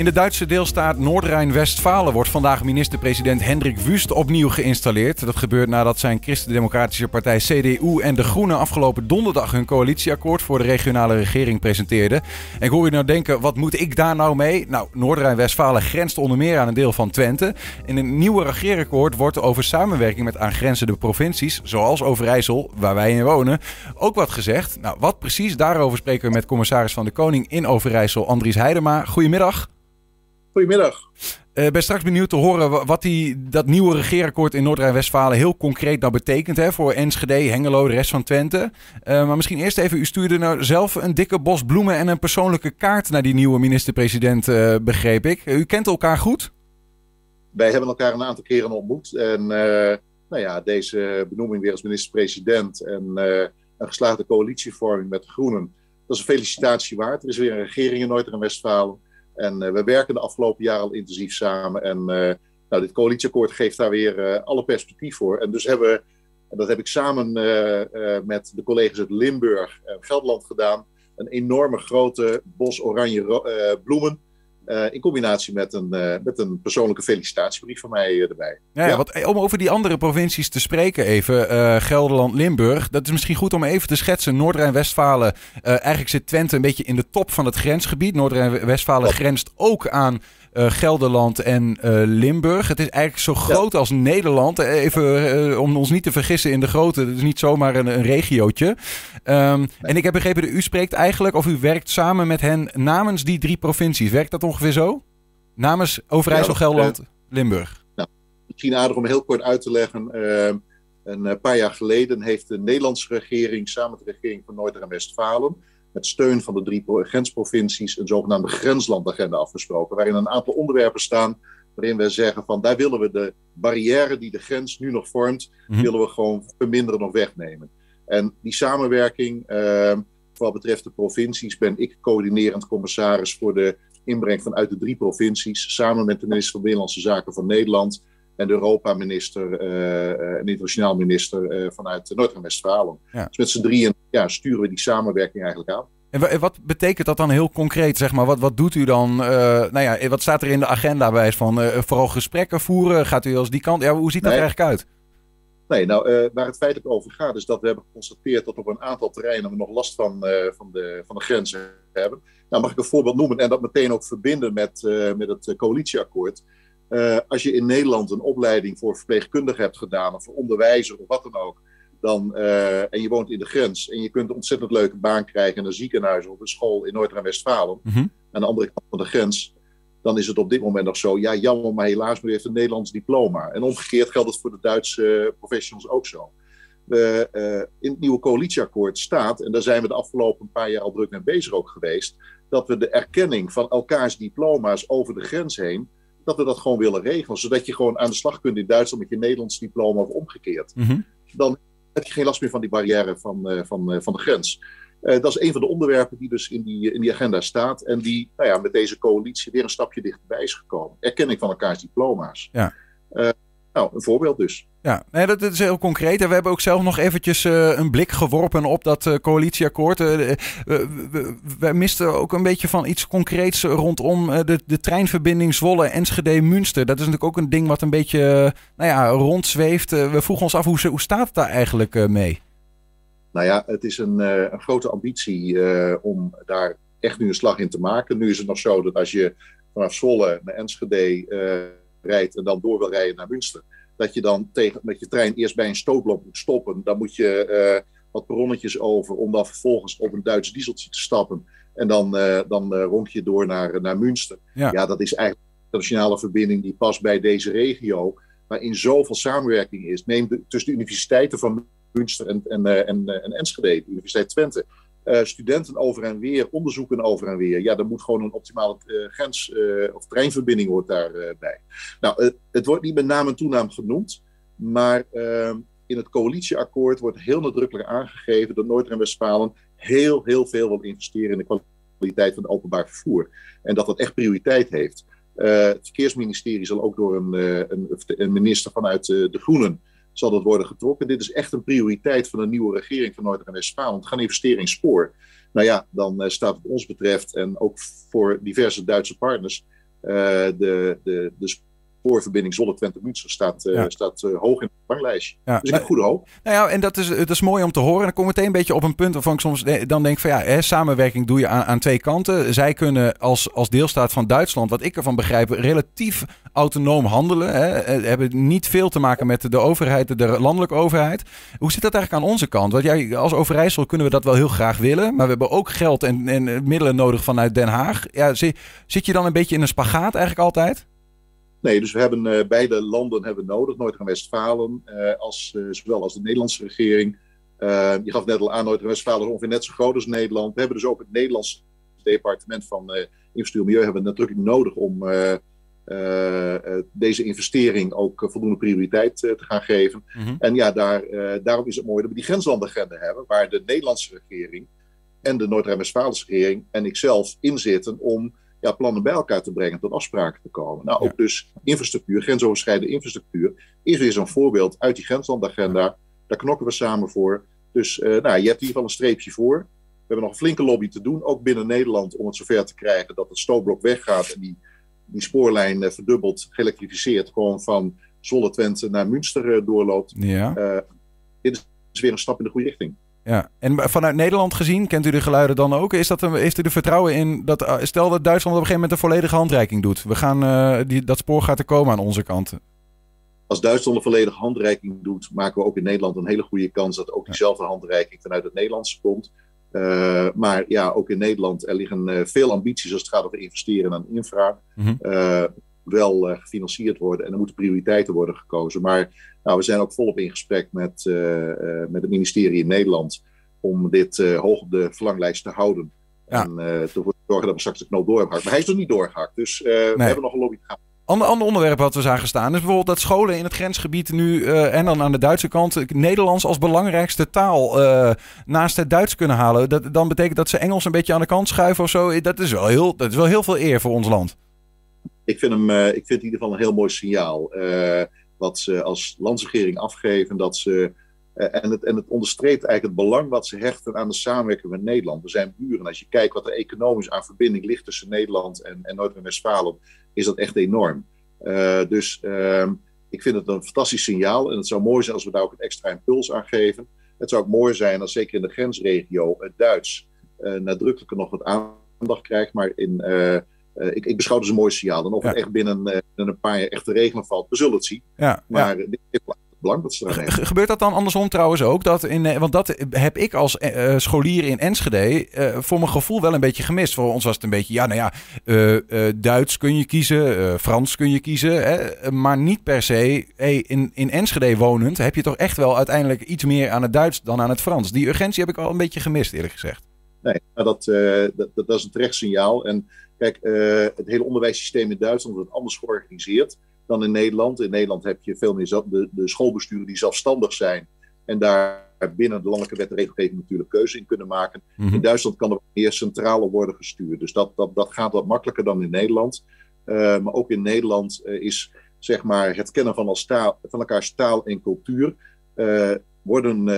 In de Duitse deelstaat Noord-Rijn-Westfalen wordt vandaag minister-president Hendrik Wust opnieuw geïnstalleerd. Dat gebeurt nadat zijn christendemocratische partij CDU en de Groenen afgelopen donderdag hun coalitieakkoord voor de regionale regering presenteerden. En ik hoor je nou denken, wat moet ik daar nou mee? Nou, Noord-Rijn-Westfalen grenst onder meer aan een deel van Twente. In een nieuwe regeerakkoord wordt over samenwerking met aangrenzende provincies, zoals Overijssel, waar wij in wonen, ook wat gezegd. Nou, wat precies, daarover spreken we met commissaris van de Koning in Overijssel, Andries Heidema. Goedemiddag. Goedemiddag. Ik uh, ben straks benieuwd te horen wat die, dat nieuwe regeerakkoord in Noord-Rijn-Westfalen heel concreet nou betekent hè, voor Enschede, Hengelo, de rest van Twente. Uh, maar misschien eerst even, u stuurde nou zelf een dikke bos bloemen en een persoonlijke kaart naar die nieuwe minister-president, uh, begreep ik. U kent elkaar goed? Wij hebben elkaar een aantal keren ontmoet. En nou ja, deze benoeming weer als minister-president en een geslaagde coalitievorming met de Groenen, dat is een felicitatie waard. Er is weer een regering in Noord-Rijn-Westfalen. En uh, we werken de afgelopen jaren al intensief samen. En uh, nou, dit coalitieakkoord geeft daar weer uh, alle perspectief voor. En dus hebben we, en dat heb ik samen met de collega's uit Limburg en Gelderland gedaan, een enorme grote bos oranje bloemen. In combinatie met een, met een persoonlijke felicitatiebrief van mij erbij. Ja, ja. Wat, om over die andere provincies te spreken even. Gelderland, Limburg. Dat is misschien goed om even te schetsen. Noord-Rijn-Westfalen. eigenlijk zit Twente een beetje in de top van het grensgebied. Noord-Rijn-Westfalen grenst ook aan Gelderland en uh, Limburg. Het is eigenlijk zo groot ja. als Nederland. Even uh, om ons niet te vergissen in de grootte. Het is niet zomaar een, een regiootje. Um, nee. En ik heb begrepen dat u spreekt eigenlijk, of u werkt samen met hen namens die drie provincies. Werkt dat ongeveer zo? Namens Overijssel, Gelderland, Limburg. Nou, misschien aardig om heel kort uit te leggen. Ehm, een paar jaar geleden heeft de Nederlandse regering samen met de regering van Noord-Rijn-Westfalen met steun van de drie grensprovincies een zogenaamde grenslandagenda afgesproken. Waarin een aantal onderwerpen staan waarin we zeggen van daar willen we de barrière die de grens nu nog vormt, mm-hmm. willen we gewoon verminderen of wegnemen. En die samenwerking, uh, wat betreft de provincies, ben ik coördinerend commissaris voor de inbreng vanuit de drie provincies, samen met de minister van Binnenlandse Zaken van Nederland en de Europa-minister uh, en internationaal minister uh, vanuit Noord-Rijn-Westfalen. Ja. Dus met z'n drieën ja, sturen we die samenwerking eigenlijk aan. En wat betekent dat dan heel concreet? Zeg maar? wat, wat doet u dan? Uh, nou ja, wat staat er in de agenda bij van vooral gesprekken voeren? Gaat u als die kant? Ja, hoe ziet dat nee. er eigenlijk uit? Nee, nou, waar het feitelijk over gaat, is dat we hebben geconstateerd dat op een aantal terreinen we nog last van, van, de, van de grenzen hebben. Nou, mag ik een voorbeeld noemen en dat meteen ook verbinden met, met het coalitieakkoord. Uh, als je in Nederland een opleiding voor verpleegkundige hebt gedaan, of voor onderwijzer of wat dan ook, dan, uh, en je woont in de grens en je kunt een ontzettend leuke baan krijgen in een ziekenhuis of een school in Noord-Rijn-Westfalen, mm -hmm. aan de andere kant van de grens, dan is het op dit moment nog zo, ja jammer, maar helaas, maar u heeft een Nederlands diploma. En omgekeerd geldt het voor de Duitse professionals ook zo. Uh, in het nieuwe coalitieakkoord staat, en daar zijn we de afgelopen paar jaar al druk mee bezig ook geweest, dat we de erkenning van elkaars diploma's over de grens heen, dat we dat gewoon willen regelen. Zodat je gewoon aan de slag kunt in Duitsland met je Nederlands diploma of omgekeerd. Mm -hmm. Dan heb je geen last meer van die barrière van, uh, van, uh, van de grens. Uh, dat is een van de onderwerpen die dus in die, in die agenda staat. En die nou ja, met deze coalitie weer een stapje dichterbij is gekomen. Erkenning van elkaars diploma's. Ja. Nou, een voorbeeld dus. Ja, nee, dat, is heel concreet. En we hebben ook zelf nog eventjes uh, een blik geworpen op dat uh, coalitieakkoord. Uh, we, we, we, misten ook een beetje van iets concreets rondom de, de treinverbinding Zwolle-Enschede-Münster. Dat is natuurlijk ook een ding wat een beetje nou ja, rondzweeft. we vroegen ons af, hoe, hoe staat het daar eigenlijk mee? Nou ja, het is een, een grote ambitie om daar echt nu een slag in te maken. Nu is het nog zo dat als je vanaf Zwolle naar Enschede rijdt en dan door wil rijden naar Münster dat je dan tegen, met je trein eerst bij een stootblok moet stoppen. Dan moet je uh, wat perronnetjes over om dan vervolgens op een Duits dieseltje te stappen. En dan, uh, dan uh, ronk je door naar, naar Münster. Ja. ja, dat is eigenlijk een nationale verbinding die past bij deze regio. Waarin zoveel samenwerking is. Neem de, tussen de universiteiten van Münster en, en, en, en Enschede, de Universiteit Twente. Uh, studenten over en weer, onderzoeken over en weer. Ja, er moet gewoon een optimale uh, grens- uh, of treinverbinding hoort daarbij. nou, het wordt niet met naam en toenaam genoemd, maar ehm, in het coalitieakkoord wordt heel nadrukkelijk aangegeven dat Noord-Rijn-Westfalen heel, heel veel wil investeren in de kwaliteit van het openbaar vervoer. En dat dat echt prioriteit heeft. het verkeersministerie zal ook door een, een, een minister vanuit de Groenen zal dat worden getrokken. Dit is echt een prioriteit van de nieuwe regering van Noord-Rijn-Westfalen. Het gaan investeren in spoor. Nou ja, dan uh, staat het ons betreft en ook voor diverse Duitse partners de, de, de spoorverbinding Zwolle-Twente-Münster staat, uh, staat uh, hoog in het ranglijstje. Ja. Dus ik heb goede hoop. Nou ja, en dat is, het is mooi om te horen. En dan kom ik meteen een beetje op een punt waarvan ik soms dan denk van ja, hè, samenwerking doe je aan, aan twee kanten. Zij kunnen als, als deelstaat van Duitsland, wat ik ervan begrijp, relatief autonoom handelen. Hè. Hebben niet veel te maken met de overheid, de landelijke overheid. Hoe zit dat eigenlijk aan onze kant? Want jij, als Overijssel kunnen we dat wel heel graag willen. Maar we hebben ook geld en, en middelen nodig vanuit Den Haag. Ja, zit je dan een beetje in een spagaat eigenlijk altijd? Nee, dus we hebben uh, beide landen hebben nodig, Noord- en Westfalen, uh, als, uh, zowel als de Nederlandse regering. je gaf net al aan, Noord- en Westfalen is ongeveer net zo groot als Nederland. We hebben dus ook het Nederlands departement van Infrastructuur en Milieu hebben we natuurlijk nodig om deze investering ook voldoende prioriteit te gaan geven. Mm-hmm. En ja, daar, daarom is het mooi dat we die grenslandagenda hebben, waar de Nederlandse regering en de Noord- en Westfalense regering en ikzelf in zitten om ja, plannen bij elkaar te brengen, tot afspraken te komen. Nou, ook dus infrastructuur, grensoverschrijdende infrastructuur, is weer zo'n voorbeeld uit die grenslandagenda. Daar knokken we samen voor. Dus uh, nou, je hebt in ieder geval een streepje voor. We hebben nog een flinke lobby te doen, ook binnen Nederland, om het zover te krijgen dat het stootblok weggaat en die, die spoorlijn uh, verdubbeld, geëlektrificeerd, gewoon van Zwolle-Twente naar Münster uh, doorloopt. Ja. dit is weer een stap in de goede richting. Ja, en vanuit Nederland gezien, kent u de geluiden dan ook? Is dat een, heeft u er vertrouwen in dat, eh, stel dat Duitsland op een gegeven moment een volledige handreiking doet? We gaan, uh, die, dat spoor gaat er komen aan onze kant. Als Duitsland een volledige handreiking doet, maken we ook in Nederland een hele goede kans dat ook diezelfde handreiking vanuit het Nederlandse komt. Uh, maar ja, ook in Nederland, er liggen veel ambities als het gaat over investeren aan infra. Mm wel gefinancierd worden en er moeten prioriteiten worden gekozen. Maar nou, we zijn ook volop in gesprek met, uh, met het ministerie in Nederland om dit uh, hoog op de verlanglijst te houden. Ja. En te zorgen dat we straks de knoop doorgehakt. Maar hij is nog niet doorgehakt, dus we hebben nog een lobby te gaan. Ander, ander onderwerp wat we zagen staan is bijvoorbeeld dat scholen in het grensgebied nu uh, en dan aan de Duitse kant Nederlands als belangrijkste taal uh, naast het Duits kunnen halen. Dat, dan betekent dat ze Engels een beetje aan de kant schuiven of zo. Dat is wel heel, dat is wel heel veel eer voor ons land. Ik vind, hem, uh, ik vind het in ieder geval een heel mooi signaal wat ze als landsregering afgeven. Dat ze, uh, en, het, en het onderstreept eigenlijk het belang wat ze hechten aan de samenwerking met Nederland. We zijn buren. Als je kijkt wat er economisch aan verbinding ligt tussen Nederland en, en Noord- en Westfalen, is dat echt enorm. Uh, dus uh, ik vind het een fantastisch signaal. En het zou mooi zijn als we daar ook een extra impuls aan geven. Het zou ook mooi zijn als zeker in de grensregio het Duits uh, nadrukkelijker nog wat aandacht krijgt. Maar in, uh, ik, ik, beschouw het als een mooi signaal. En of ja. het echt binnen, uh, een paar jaar echt de regelen valt, we zullen het zien. Ja, maar ja. dit is belang dat ze. Gebeurt dat dan andersom trouwens ook? Dat in, want dat heb ik als uh, scholier in Enschede voor mijn gevoel wel een beetje gemist. Voor ons was het een beetje, ja, nou ja, Duits kun je kiezen, Frans kun je kiezen. Hè, maar niet per se, hey, in, in Enschede wonend heb je toch echt wel uiteindelijk iets meer aan het Duits dan aan het Frans. Die urgentie heb ik al een beetje gemist, eerlijk gezegd. Nee, maar dat, dat, dat, dat is een terecht signaal. En Kijk, uh, het hele onderwijssysteem in Duitsland wordt anders georganiseerd dan in Nederland. In Nederland heb je veel meer de, de schoolbesturen die zelfstandig zijn. En daar binnen de landelijke wet en regelgeving natuurlijk keuze in kunnen maken. Mm -hmm. In Duitsland kan er meer centraler worden gestuurd. Dus dat, dat, dat gaat wat makkelijker dan in Nederland. Uh, maar ook in Nederland uh, is zeg maar, het kennen van, als taal, van elkaars taal en cultuur. Worden,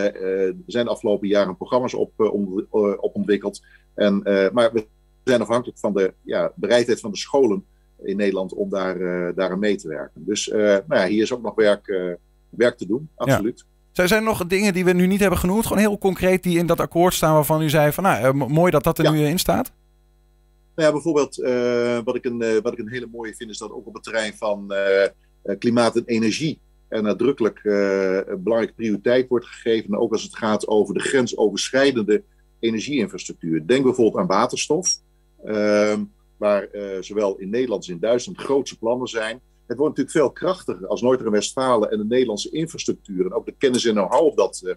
zijn de afgelopen jaren programma's op, om, op ontwikkeld. En, maar we zijn afhankelijk van de ja, bereidheid van de scholen in Nederland om daar, daar aan mee te werken. Dus nou ja, hier is ook nog werk, werk te doen, absoluut. Ja. Zijn er nog dingen die we nu niet hebben genoemd, gewoon heel concreet, die in dat akkoord staan waarvan u zei van nou, mooi dat dat er ja. nu in staat? Nou ja, bijvoorbeeld wat, ik een, wat ik een hele mooie vind is dat ook op het terrein van klimaat en energie er nadrukkelijk een belangrijke prioriteit wordt gegeven. Ook als het gaat over de grensoverschrijdende energieinfrastructuur. Denk bijvoorbeeld aan waterstof. Uh, waar uh, zowel in Nederland als in Duitsland grootse plannen zijn. Het wordt natuurlijk veel krachtiger als Noord- en Westfalen en de Nederlandse infrastructuur en ook de kennis en know-how op dat uh,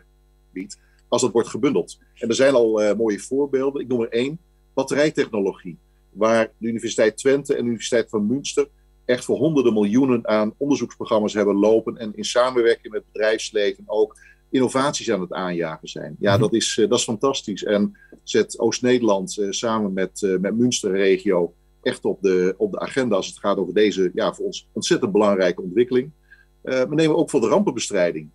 gebied, als dat wordt gebundeld. En er zijn al mooie voorbeelden. Ik noem er één: batterijtechnologie, waar de Universiteit Twente en de Universiteit van Münster echt voor honderden miljoenen aan onderzoeksprogramma's hebben lopen en in samenwerking met het bedrijfsleven ook innovaties aan het aanjagen zijn. Ja, dat is, dat is fantastisch. En zet Oost-Nederland uh, samen met, uh, met Münsterregio echt op de, op de agenda als het gaat over deze ja, voor ons ontzettend belangrijke ontwikkeling. Uh, we nemen ook voor de rampenbestrijding.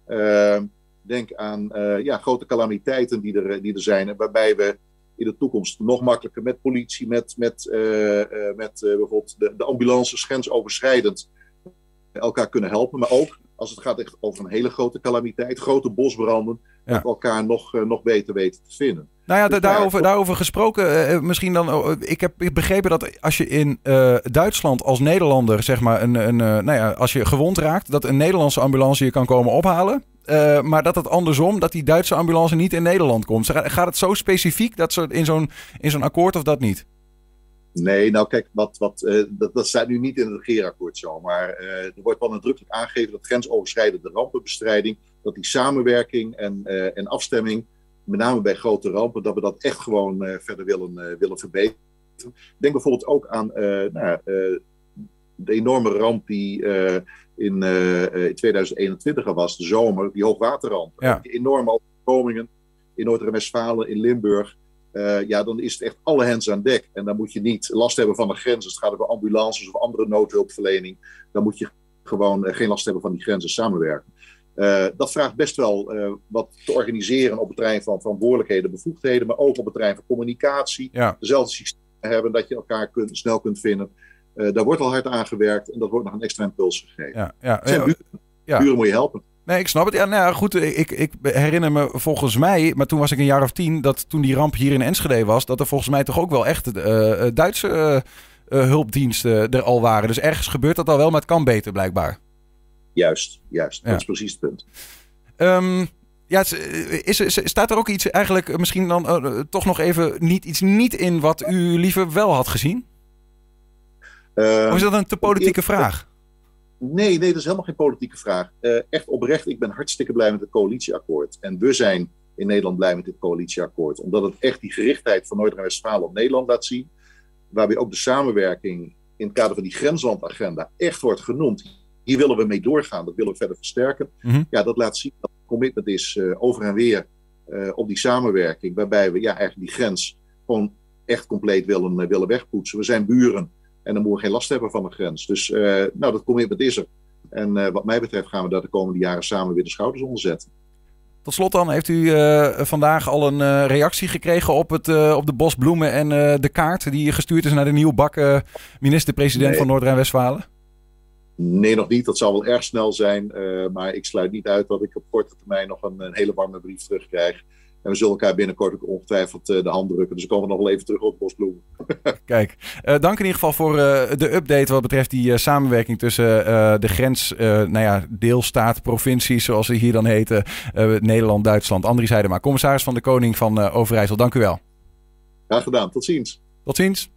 denk aan ja, grote calamiteiten die er, die er zijn, waarbij we in de toekomst nog makkelijker met politie, met, met, met bijvoorbeeld de, de ambulances grensoverschrijdend elkaar kunnen helpen. Maar ook als het gaat echt over een hele grote calamiteit, grote bosbranden, ja. dat elkaar nog, nog beter weten te vinden. Nou ja, dus daarover, daarover gesproken, misschien dan. Oh, ik heb begrepen dat als je in Duitsland als Nederlander, zeg maar, een, een, nou ja, als je gewond raakt, dat een Nederlandse ambulance je kan komen ophalen. Uh, maar dat het andersom, dat die Duitse ambulance niet in Nederland komt. Gaat het zo specifiek dat soort in zo'n zo'n akkoord of dat niet? Nee, nou kijk, wat, wat, uh, dat, dat staat nu niet in het regeerakkoord zo. Maar uh, er wordt wel nadrukkelijk aangegeven dat grensoverschrijdende rampenbestrijding, dat die samenwerking en, en afstemming, met name bij grote rampen, dat we dat echt gewoon verder willen, willen verbeteren. Denk bijvoorbeeld ook aan nou, de enorme ramp die in, uh, in 2021 was, de zomer, die hoogwaterramp. Ja. Die enorme overstromingen in Noord- en Westfalen, in Limburg. Uh, ja, dan is het echt alle hens aan dek. En dan moet je niet last hebben van de grens. Het gaat over ambulances of andere noodhulpverlening. Dan moet je gewoon geen last hebben van die grenzen samenwerken. Uh, dat vraagt best wel wat te organiseren op het terrein van verantwoordelijkheden, bevoegdheden, maar ook op het terrein van communicatie. Ja. Dezelfde systemen hebben, dat je elkaar kunt, snel kunt vinden. Uh, daar wordt al hard aan gewerkt en dat wordt nog een extra impuls gegeven. Ja, ja, ja, buren, ja. buren moet je helpen. Nee, ik snap het. Ja, nou goed, ik, ik herinner me volgens mij, maar toen was ik een jaar of tien, dat toen die ramp hier in Enschede was, dat er volgens mij toch ook wel echt uh, Duitse uh, hulpdiensten er al waren. Dus ergens gebeurt dat al wel, maar het kan beter blijkbaar. Juist, juist. Dat is precies het punt. Um, ja, is, is, staat er ook iets eigenlijk misschien dan toch nog even niet, iets niet in wat u liever wel had gezien? Uh, of is dat een te politieke vraag? Nee, nee, dat is helemaal geen politieke vraag. Uh, echt oprecht, ik ben hartstikke blij met het coalitieakkoord. En we zijn in Nederland blij met dit coalitieakkoord. Omdat het echt die gerichtheid van Noord-Rijn-Westfalen op Nederland laat zien. Waarbij ook de samenwerking in het kader van die grenslandagenda echt wordt genoemd. Hier willen we mee doorgaan, dat willen we verder versterken. Mm Ja, dat laat zien dat het commitment is uh, over en weer uh, op die samenwerking. Waarbij we ja, eigenlijk die grens gewoon echt compleet willen, willen wegpoetsen. We zijn buren. En dan moeten we geen last hebben van de grens. Dus uh, nou, dat commitment is er. En uh, wat mij betreft gaan we daar de komende jaren samen weer de schouders onder zetten. Tot slot dan, heeft u uh, vandaag al een reactie gekregen op, het, op de bosbloemen en de kaart die gestuurd is naar de nieuwe bak minister-president nee. van Noord-Rijn-Westfalen? Nee, nog niet. Dat zal wel erg snel zijn. maar ik sluit niet uit dat ik op korte termijn nog een, een hele warme brief terugkrijg. En we zullen elkaar binnenkort ook ongetwijfeld uh, de hand drukken. Dus we komen nog wel even terug op Bosbloem. Kijk, uh, dank in ieder geval voor uh, de update wat betreft die samenwerking tussen de grens, nou ja, deelstaat, provincies, zoals ze hier dan heten, Nederland, Duitsland. Andries Heidema, commissaris van de Koning van Overijssel. Dank u wel. Graag gedaan. Tot ziens. Tot ziens.